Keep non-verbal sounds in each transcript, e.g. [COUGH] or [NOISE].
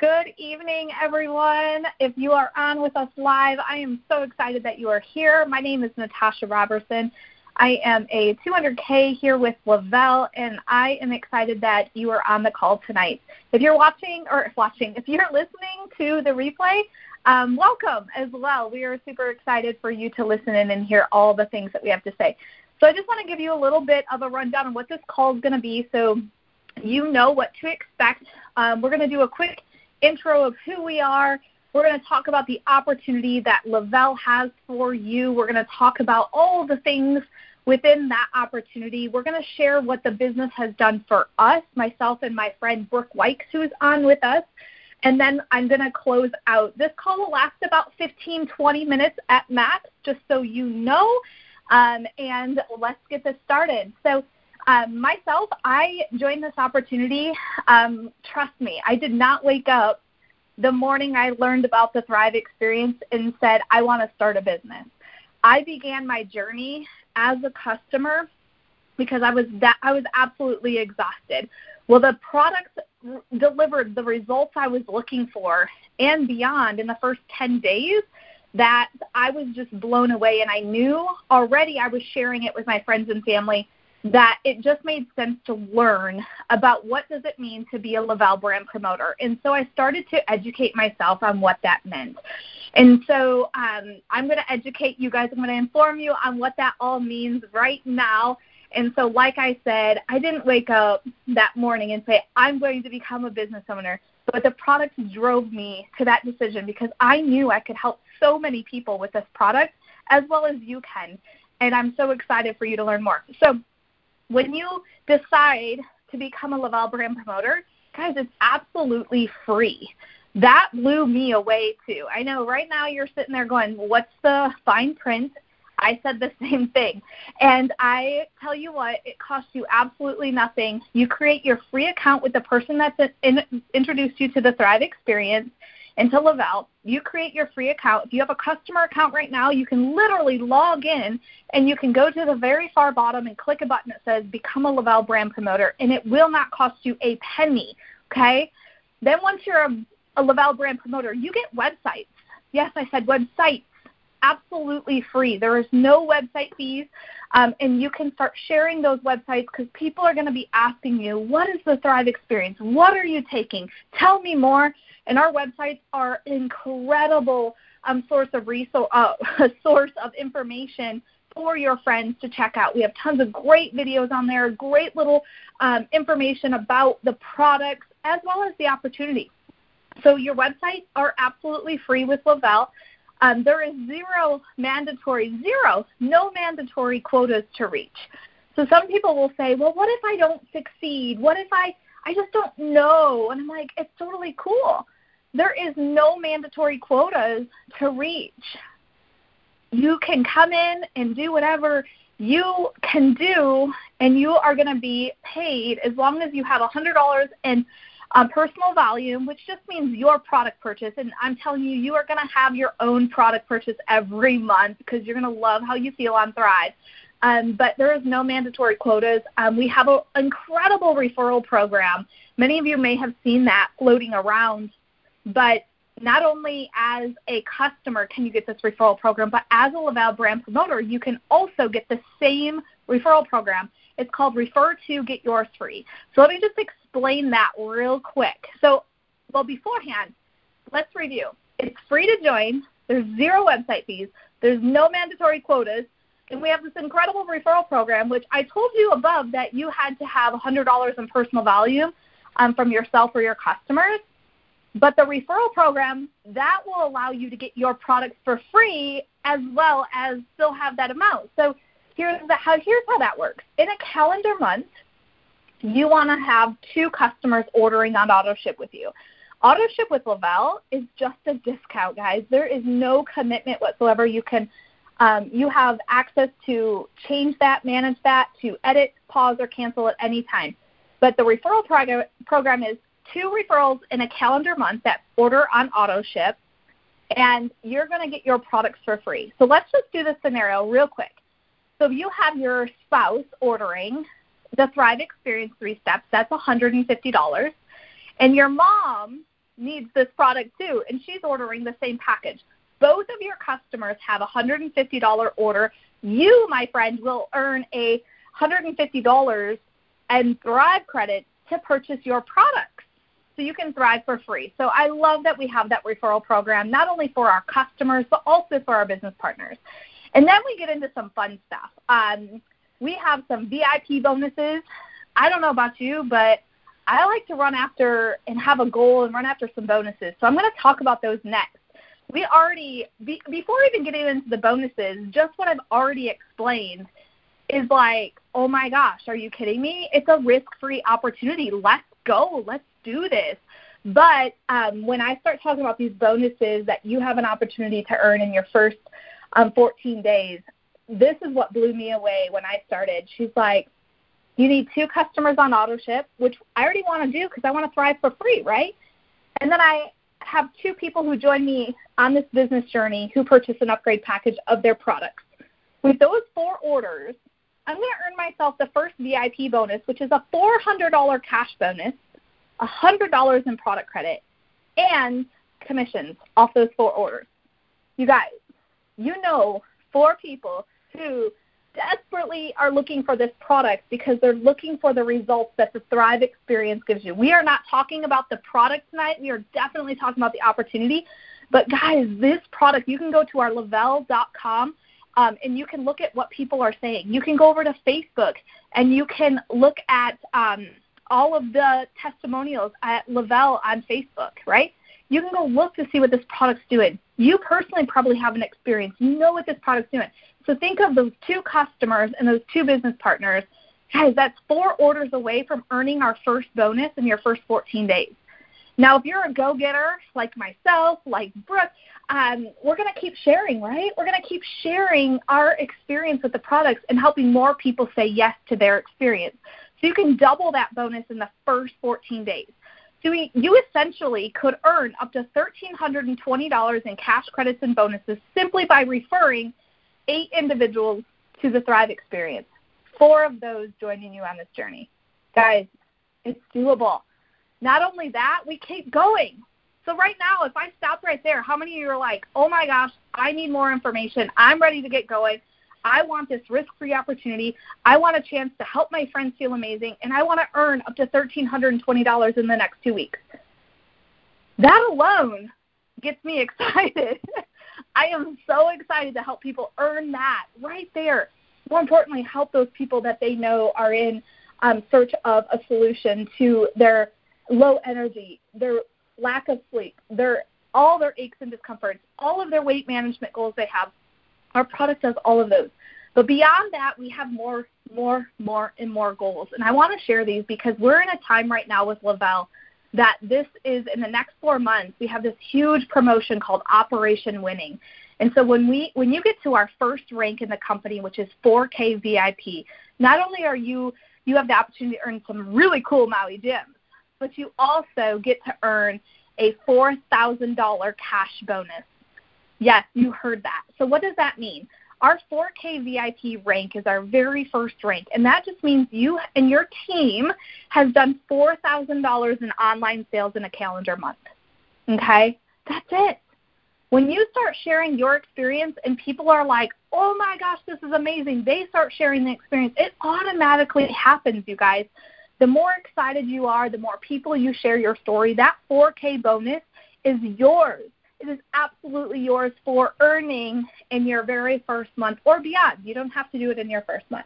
Good evening, everyone. If you are on with us live, I am so excited that you are here. My name is Natasha Robertson. I am a 200K here with Le-Vel, and I am excited that you are on the call tonight. If you're watching, or watching, if you're listening to the replay, um, welcome as well. We are super excited for you to listen in and hear all the things that we have to say. So I just want to give you a little bit of a rundown on what this call is going to be so you know what to expect. Um, we're going to do a quick intro of who we are. We're going to talk about the opportunity that Le-Vel has for you. We're going to talk about all the things within that opportunity. We're going to share what the business has done for us, myself and my friend Brooke Wykes, who is on with us. And then I'm going to close out. This call will last about 15, 20 minutes at max, just so you know. Um, and let's get this started. So, um, myself, I joined this opportunity. Um, trust me, I did not wake up the morning I learned about the Thrive experience and said, I want to start a business. I began my journey as a customer because I was that I was absolutely exhausted. Well, the products delivered the results I was looking for and beyond in the first 10 days that I was just blown away and I knew already I was sharing it with my friends and family that it just made sense to learn about what does it mean to be a Le-Vel brand promoter. And so I started to educate myself on what that meant. And so um, I'm going to educate you guys. I'm going to inform you on what that all means right now. And so, like I said, I didn't wake up that morning and say, I'm going to become a business owner. But the product drove me to that decision because I knew I could help so many people with this product as well as you can. And I'm so excited for you to learn more. So, when you decide to become a Le-Vel brand promoter, guys, it's absolutely free. That blew me away too. I know right now you're sitting there going, What's the fine print? I said the [LAUGHS] same thing. And I tell you what, it costs you absolutely nothing. You create your free account with the person that's in, introduced you to the Thrive experience into Le-Vel. You create your free account. If you have a customer account right now, you can literally log in and you can go to the very far bottom and click a button that says Become a Le-Vel brand promoter, and it will not cost you a penny. Okay? Then once you're a, a Le-Vel brand promoter, you get websites. Yes, I said websites absolutely free. There is no website fees, um, and you can start sharing those websites because people are going to be asking you, "What is the Thrive experience? What are you taking? Tell me more." And our websites are incredible um, source of resource, uh, [LAUGHS] source of information for your friends to check out. We have tons of great videos on there, great little um, information about the products as well as the opportunity. So your websites are absolutely free with Le-Vel. Um, there is zero mandatory, zero, no mandatory quotas to reach. So some people will say, well, what if I don't succeed? What if I, I just don't know? And I'm like, it's totally cool. There is no mandatory quotas to reach. You can come in and do whatever you can do, and you are going to be paid as long as you have $100 and um, personal volume, which just means your product purchase. And I'm telling you, you are going to have your own product purchase every month because you're going to love how you feel on Thrive. Um, but there is no mandatory quotas. Um, we have an incredible referral program. Many of you may have seen that floating around. But not only as a customer can you get this referral program, but as a Le-Vel brand promoter, you can also get the same referral program. It's called Refer to Get Yours Free. So let me just explain that real quick. So, well, beforehand, let's review. It's free to join. There's zero website fees. There's no mandatory quotas. And we have this incredible referral program, which I told you above that you had to have $100 in personal value um, from yourself or your customers. But the referral program, that will allow you to get your products for free as well as still have that amount. So here's, the, how, here's how that works. In a calendar month, you want to have two customers ordering on auto ship with you. Auto ship with Le-Vel is just a discount, guys. There is no commitment whatsoever. You can um, you have access to change that, manage that, to edit, pause, or cancel at any time. But the referral prog- program is two referrals in a calendar month that order on auto ship, and you're going to get your products for free. So let's just do this scenario real quick. So if you have your spouse ordering the Thrive Experience three steps, that's $150. And your mom needs this product too, and she's ordering the same package. Both of your customers have a $150 order. You, my friend, will earn a $150 and Thrive credit to purchase your products. So you can thrive for free. So I love that we have that referral program, not only for our customers, but also for our business partners. And then we get into some fun stuff. Um, we have some VIP bonuses. I don't know about you, but I like to run after and have a goal and run after some bonuses. So I'm going to talk about those next. We already, be, before even getting into the bonuses, just what I've already explained is like, oh my gosh, are you kidding me? It's a risk free opportunity. Let's go. Let's do this. But um, when I start talking about these bonuses that you have an opportunity to earn in your first um, 14 days, this is what blew me away when I started. She's like, you need two customers on auto ship, which I already want to do because I want to thrive for free, right? And then I have two people who join me on this business journey who purchase an upgrade package of their products. With those four orders, I'm going to earn myself the first VIP bonus, which is a $400 cash bonus, $100 in product credit, and commissions off those four orders. You guys, you know four people who desperately are looking for this product because they're looking for the results that the Thrive experience gives you. We are not talking about the product tonight. We are definitely talking about the opportunity. But guys, this product, you can go to our Le-Vel.com um, and you can look at what people are saying. You can go over to Facebook and you can look at um, all of the testimonials at Le-Vel on Facebook, right? You can go look to see what this product's doing. You personally probably have an experience. You know what this product's doing. So think of those two customers and those two business partners. Guys, that's four orders away from earning our first bonus in your first 14 days. Now, if you're a go getter like myself, like Brooke, um, we're going to keep sharing, right? We're going to keep sharing our experience with the products and helping more people say yes to their experience. So you can double that bonus in the first 14 days. So you essentially could earn up to $1,320 in cash credits and bonuses simply by referring eight individuals to the Thrive experience. Four of those joining you on this journey. Guys, it's doable. Not only that, we keep going. So right now, if I stop right there, how many of you are like, oh my gosh, I need more information. I'm ready to get going. I want this risk-free opportunity. I want a chance to help my friends feel amazing, and I want to earn up to $1,320 in the next two weeks. That alone gets me [LAUGHS] excited. I am so excited to help people earn that right there. More importantly, help those people that they know are in um, search of a solution to their low energy, their lack of sleep, their all their aches and discomforts, all of their weight management goals they have. Our product does all of those. But beyond that, we have more, more, more, and more goals. And I want to share these because we're in a time right now with Le-Vel that this is in the next four months, we have this huge promotion called Operation Winning. And so when we when you get to our first rank in the company, which is 4K VIP, not only are you you have the opportunity to earn some really cool Maui gems, but you also get to earn a $4,000 cash bonus. Yes, you heard that. So what does that mean? Our 4K VIP rank is our very first rank, and that just means you and your team has done $4,000 in online sales in a calendar month. Okay? That's it. When you start sharing your experience and people are like, oh my gosh, this is amazing, they start sharing the experience, it automatically happens, you guys. The more excited you are, the more people you share your story, that 4K bonus is yours. It is absolutely yours for earning in your very first month or beyond. You don't have to do it in your first month.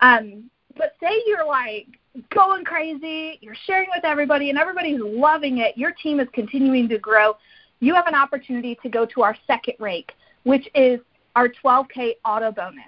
Um, but say you're like going crazy, you're sharing with everybody, and everybody's loving it. Your team is continuing to grow. You have an opportunity to go to our second rank, which is our 12K auto bonus.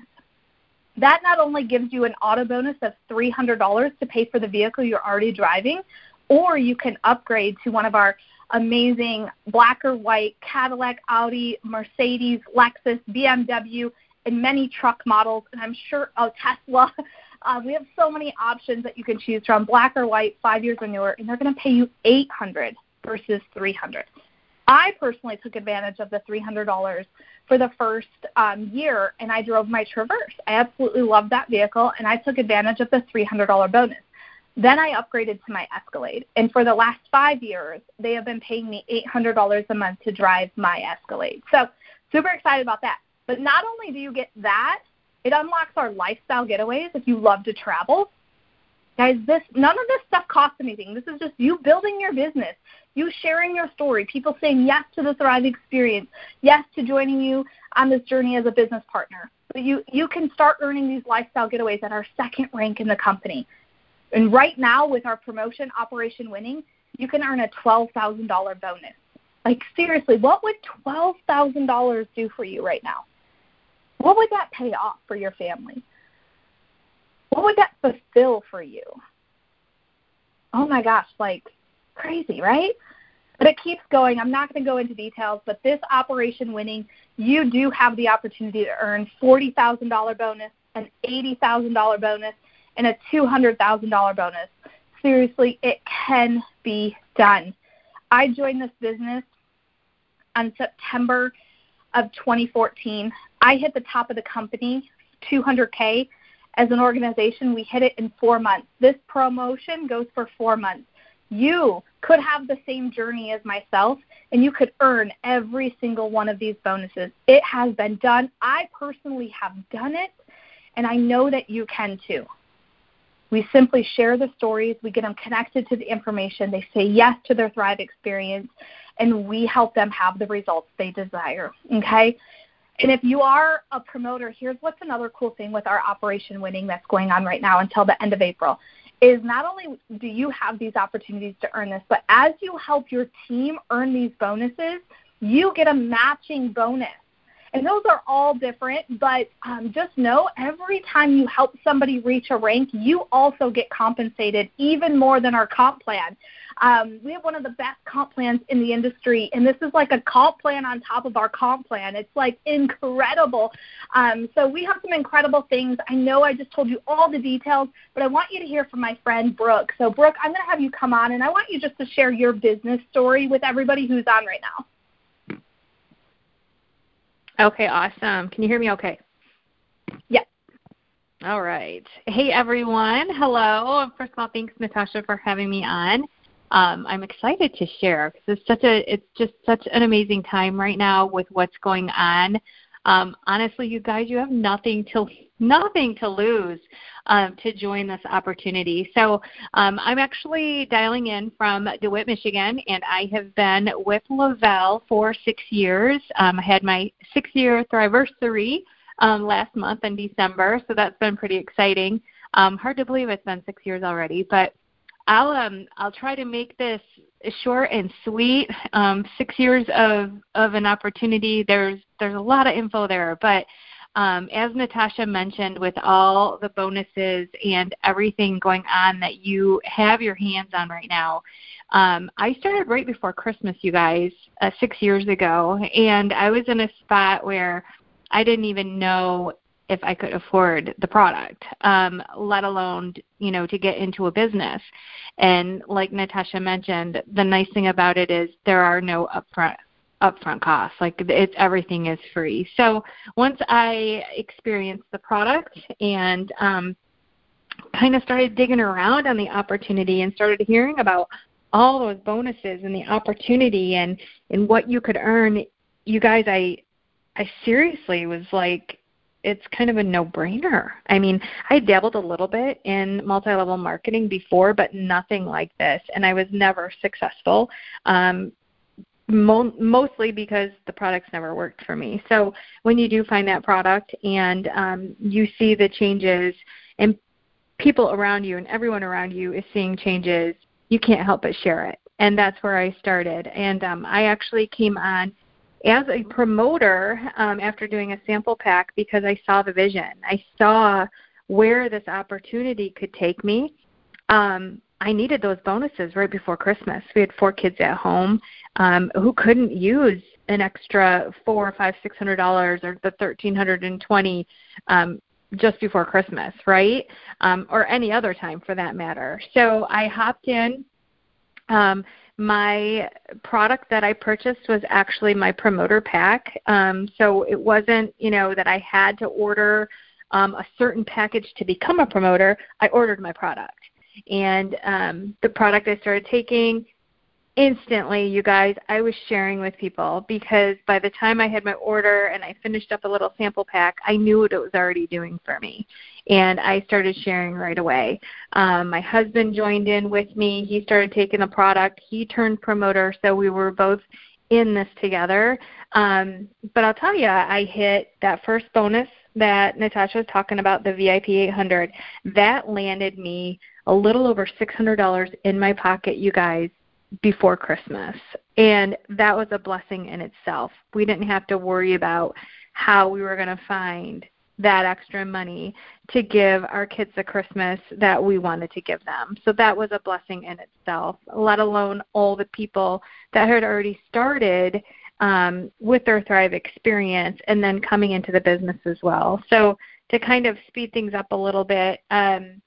That not only gives you an auto bonus of $300 to pay for the vehicle you're already driving, or you can upgrade to one of our amazing black or white Cadillac, Audi, Mercedes, Lexus, BMW, and many truck models, and I'm sure oh Tesla. [LAUGHS] Uh, we have so many options that you can choose from, black or white, five years or newer, and they're going to pay you 800 versus 300. I personally took advantage of the $300 for the first um, year, and I drove my Traverse. I absolutely loved that vehicle, and I took advantage of the $300 bonus. Then I upgraded to my Escalade. And for the last five years, they have been paying me $800 a month to drive my Escalade. So super excited about that. But not only do you get that, it unlocks our lifestyle getaways if you love to travel. Guys, this none of this stuff costs anything. This is just you building your business, you sharing your story, people saying yes to the Thrive experience, yes to joining you on this journey as a business partner. But you you can start earning these lifestyle getaways at our second rank in the company. And right now with our promotion Operation Winning, you can earn a $12,000 bonus. Like seriously, what would $12,000 do for you right now? What would that pay off for your family? What would that fulfill for you? Oh my gosh, like crazy, right? But it keeps going. I'm not going to go into details, but this operation winning, you do have the opportunity to earn $40,000 bonus, an $80,000 bonus, and a $200,000 bonus. Seriously, it can be done. I joined this business on September of 2014. I hit the top of the company, 200K. As an organization, we hit it in four months. This promotion goes for four months. You could have the same journey as myself, and you could earn every single one of these bonuses. It has been done. I personally have done it, and I know that you can too. We simply share the stories, we get them connected to the information, they say yes to their Thrive experience, and we help them have the results they desire. Okay? And if you are a promoter, here's what's another cool thing with our Operation Winning that's going on right now until the end of April is not only do you have these opportunities to earn this, but as you help your team earn these bonuses, you get a matching bonus. And those are all different, but um, just know every time you help somebody reach a rank, you also get compensated even more than our comp plan. Um, we have one of the best comp plans in the industry, and this is like a comp plan on top of our comp plan. It's like incredible. Um, so we have some incredible things. I know I just told you all the details, but I want you to hear from my friend Brooke. So, Brooke, I'm going to have you come on, and I want you just to share your business story with everybody who's on right now. Okay, awesome. Can you hear me okay? Yeah. All right. Hey, everyone. Hello. First of all, thanks, Natasha, for having me on. Um, I'm excited to share because it's such a it's just such an amazing time right now with what's going on. Um, honestly, you guys, you have nothing to nothing to lose um, to join this opportunity. So um, I'm actually dialing in from DeWitt, Michigan, and I have been with Le-Vel for six years. Um, I had my six-year Thriversary um, last month in December, so that's been pretty exciting. Um, hard to believe it's been six years already, but I'll um I'll try to make this short and sweet. Um, six years of of an opportunity. There's there's a lot of info there, but um, as Natasha mentioned, with all the bonuses and everything going on that you have your hands on right now, um, I started right before Christmas, you guys, uh, six years ago, and I was in a spot where I didn't even know if I could afford the product, um, let alone you know to get into a business. And like Natasha mentioned, the nice thing about it is there are no upfront upfront costs. Like it's everything is free. So once I experienced the product and um, kind of started digging around on the opportunity and started hearing about all those bonuses and the opportunity and and what you could earn, you guys, I I seriously was like it's kind of a no-brainer. I mean, I dabbled a little bit in multi-level marketing before, but nothing like this, and I was never successful. Um, mo- mostly because the products never worked for me. So when you do find that product and um, you see the changes and people around you and everyone around you is seeing changes, you can't help but share it. And that's where I started. And um, I actually came on as a promoter um, after doing a sample pack because I saw the vision. I saw where this opportunity could take me. Um, I needed those bonuses right before Christmas. We had four kids at home um, who couldn't use an extra four or five, six hundred dollars or the thirteen hundred and twenty um, just before Christmas, right? Um, or any other time for that matter. So I hopped in. Um, my product that I purchased was actually my promoter pack. Um, so it wasn't, you know, that I had to order um, a certain package to become a promoter. I ordered my product and um, the product I started taking instantly, you guys, I was sharing with people because by the time I had my order and I finished up a little sample pack, I knew what it was already doing for me. And I started sharing right away. Um, my husband joined in with me. He started taking the product. He turned promoter, so we were both in this together. Um, but I'll tell you, I hit that first bonus that Natasha was talking about, the VIP 800. That landed me a little over $600 in my pocket, you guys, before Christmas. And that was a blessing in itself. We didn't have to worry about how we were going to find that extra money to give our kids the Christmas that we wanted to give them. So that was a blessing in itself, let alone all the people that had already started um, with their Thrive experience and then coming into the business as well. So to kind of speed things up a little bit, um,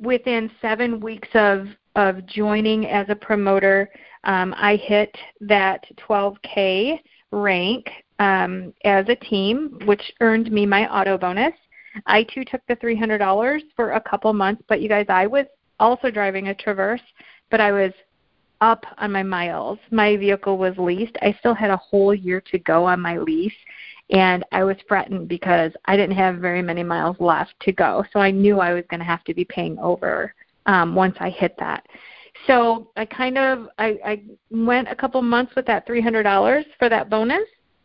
within seven weeks of of joining as a promoter, um, I hit that 12K rank um, as a team, which earned me my auto bonus. I too took the $300 for a couple months, but you guys, I was also driving a Traverse, but I was up on my miles. My vehicle was leased. I still had a whole year to go on my lease, and I was fretting because I didn't have very many miles left to go. So I knew I was going to have to be paying over um, once I hit that. So I kind of I, I went a couple months with that three hundred dollars for that bonus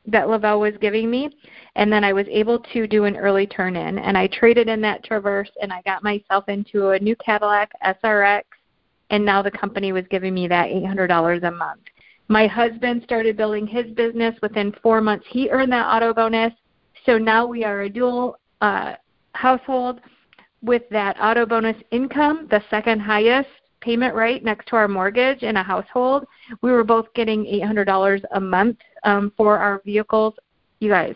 that Le-Vel was giving me, and then I was able to do an early turn in, and I traded in that Traverse, and I got myself into a new Cadillac SRX, and now the company was giving me that eight hundred dollars a month. My husband started building his business within four months. He earned that auto bonus, so now we are a dual uh, household with that auto bonus income, the second highest payment rate next to our mortgage in a household. We were both getting $800 a month um, for our vehicles. You guys,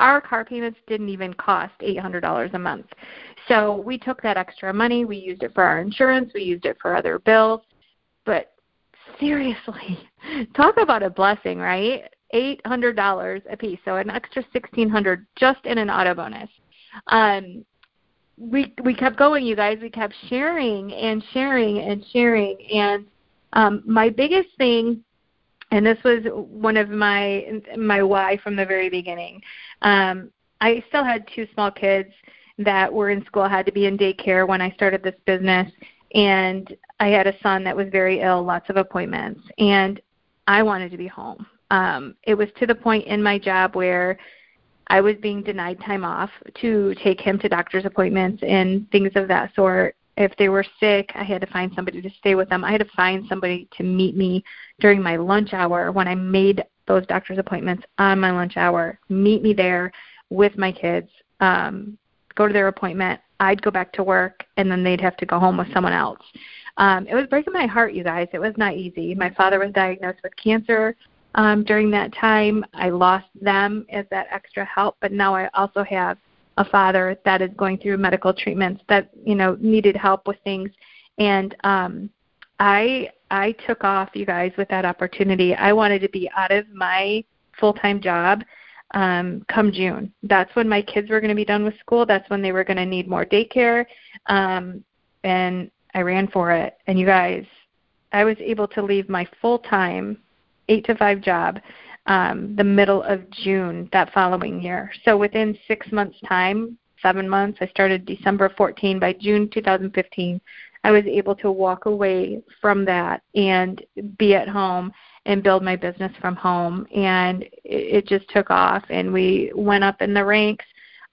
our car payments didn't even cost $800 a month. So we took that extra money, we used it for our insurance, we used it for other bills. But seriously, [LAUGHS] talk about a blessing, right? $800 a piece, so an extra 1600 just in an auto bonus. Um, we we kept going, you guys. We kept sharing and sharing and sharing. And um, my biggest thing, and this was one of my my why from the very beginning. Um, I still had two small kids that were in school, had to be in daycare when I started this business, and I had a son that was very ill, lots of appointments, and I wanted to be home. Um, it was to the point in my job where I was being denied time off to take him to doctor's appointments and things of that sort. If they were sick, I had to find somebody to stay with them. I had to find somebody to meet me during my lunch hour when I made those doctor's appointments on my lunch hour. Meet me there with my kids, um, go to their appointment. I'd go back to work, and then they'd have to go home with someone else. Um, it was breaking my heart, you guys. It was not easy. My father was diagnosed with cancer um, during that time. I lost them as that extra help, but now I also have a father that is going through medical treatments that you know needed help with things, and um, I I took off, you guys, with that opportunity. I wanted to be out of my full time job um, come June. That's when my kids were going to be done with school. That's when they were going to need more daycare, um, and I ran for it. And you guys, I was able to leave my full time eight to five job um, the middle of June that following year. So within six months' time, seven months, I started December 14. By June 2015, I was able to walk away from that and be at home and build my business from home. And it, it just took off, and we went up in the ranks.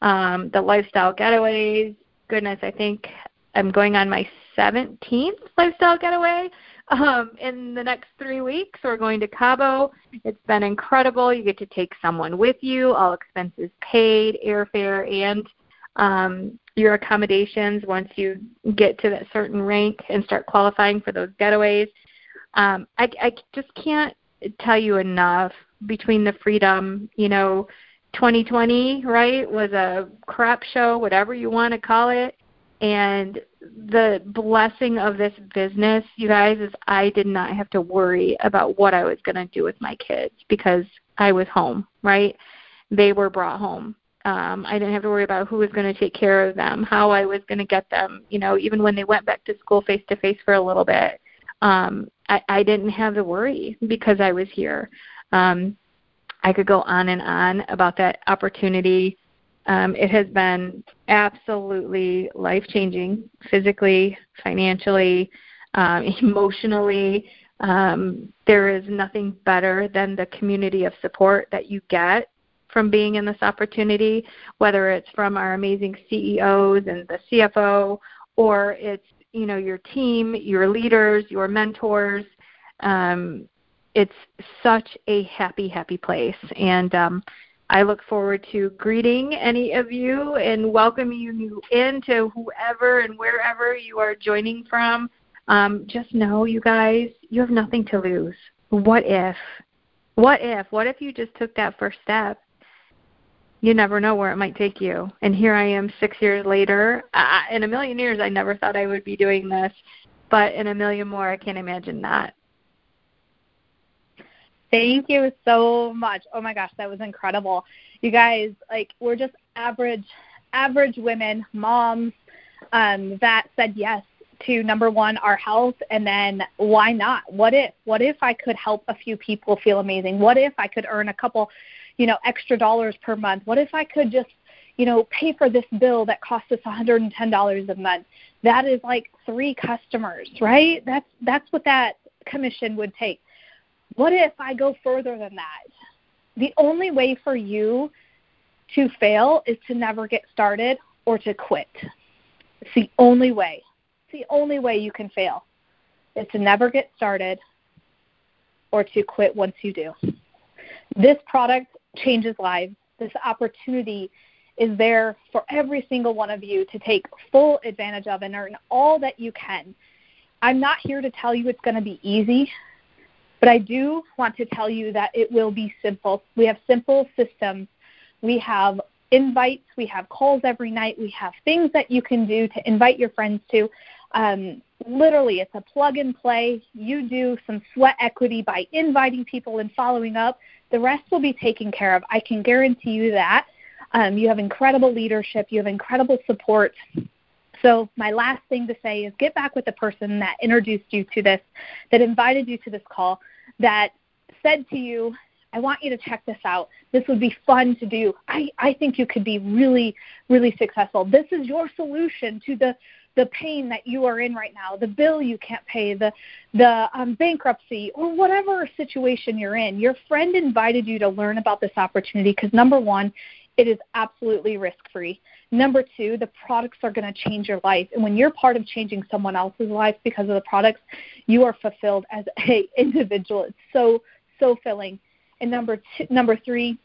Um, the lifestyle getaways, goodness, I think I'm going on my 17th lifestyle getaway um, in the next three weeks. We're going to Cabo. It's been incredible. You get to take someone with you, all expenses paid, airfare, and um, your accommodations once you get to that certain rank and start qualifying for those getaways. Um, I, I just can't tell you enough between the freedom, you know, 2020, right, was a crap show, whatever you want to call it. And the blessing of this business, you guys, is I did not have to worry about what I was going to do with my kids because I was home, right? They were brought home. Um, I didn't have to worry about who was going to take care of them, how I was going to get them. You know, even when they went back to school face to face for a little bit, um, I, I didn't have to worry because I was here. Um, I could go on and on about that opportunity. Um, it has been absolutely life changing, physically, financially, um, [LAUGHS] emotionally. Um, there is nothing better than the community of support that you get from being in this opportunity, whether it's from our amazing CEOs and the CFO, or it's you know your team, your leaders, your mentors. Um, it's such a happy, happy place, and um, I look forward to greeting any of you and welcoming you into whoever and wherever you are joining from. Um, just know, you guys, you have nothing to lose. What if? What if? What if you just took that first step? You never know where it might take you. And here I am six years later. In a million years, I never thought I would be doing this. But in a million more, I can't imagine that. Thank you so much. Oh my gosh, that was incredible. You guys, like, we're just average, average women, moms, um, that said yes to number one, our health, and then why not? What if? What if I could help a few people feel amazing? What if I could earn a couple, you know, extra dollars per month? What if I could just, you know, pay for this bill that costs us $110 a month? That is like three customers, right? That's that's what that commission would take. What if I go further than that? The only way for you to fail is to never get started or to quit. It's the only way. It's the only way you can fail is to never get started or to quit once you do. This product changes lives. This opportunity is there for every single one of you to take full advantage of and earn all that you can. I'm not here to tell you it's going to be easy. But I do want to tell you that it will be simple. We have simple systems. We have invites. We have calls every night. We have things that you can do to invite your friends to. Um, literally, it's a plug and play. You do some sweat equity by inviting people and following up. The rest will be taken care of. I can guarantee you that. Um, you have incredible leadership. You have incredible support. So, my last thing to say is get back with the person that introduced you to this, that invited you to this call, that said to you, I want you to check this out. This would be fun to do. I, I think you could be really, really successful. This is your solution to the the pain that you are in right now, the bill you can't pay, the the um, bankruptcy, or whatever situation you're in. Your friend invited you to learn about this opportunity because number one, it is absolutely risk free. Number two, the products are going to change your life. And when you're part of changing someone else's life because of the products, you are fulfilled as [LAUGHS] a individual. It's so, so filling. And number two, number three,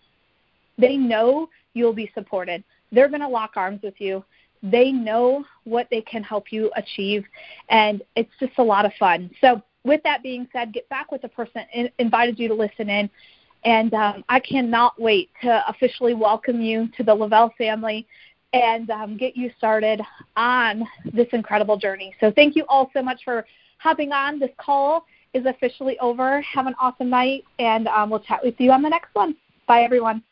they know you'll be supported. They're going to lock arms with you. They know what they can help you achieve, and it's just a lot of fun. So, with that being said, get back with the person in, invited you to listen in. And um, I cannot wait to officially welcome you to the Le-Vel family and um, get you started on this incredible journey. So thank you all so much for hopping on. This call is officially over. Have an awesome night, and um, we'll chat with you on the next one. Bye, everyone.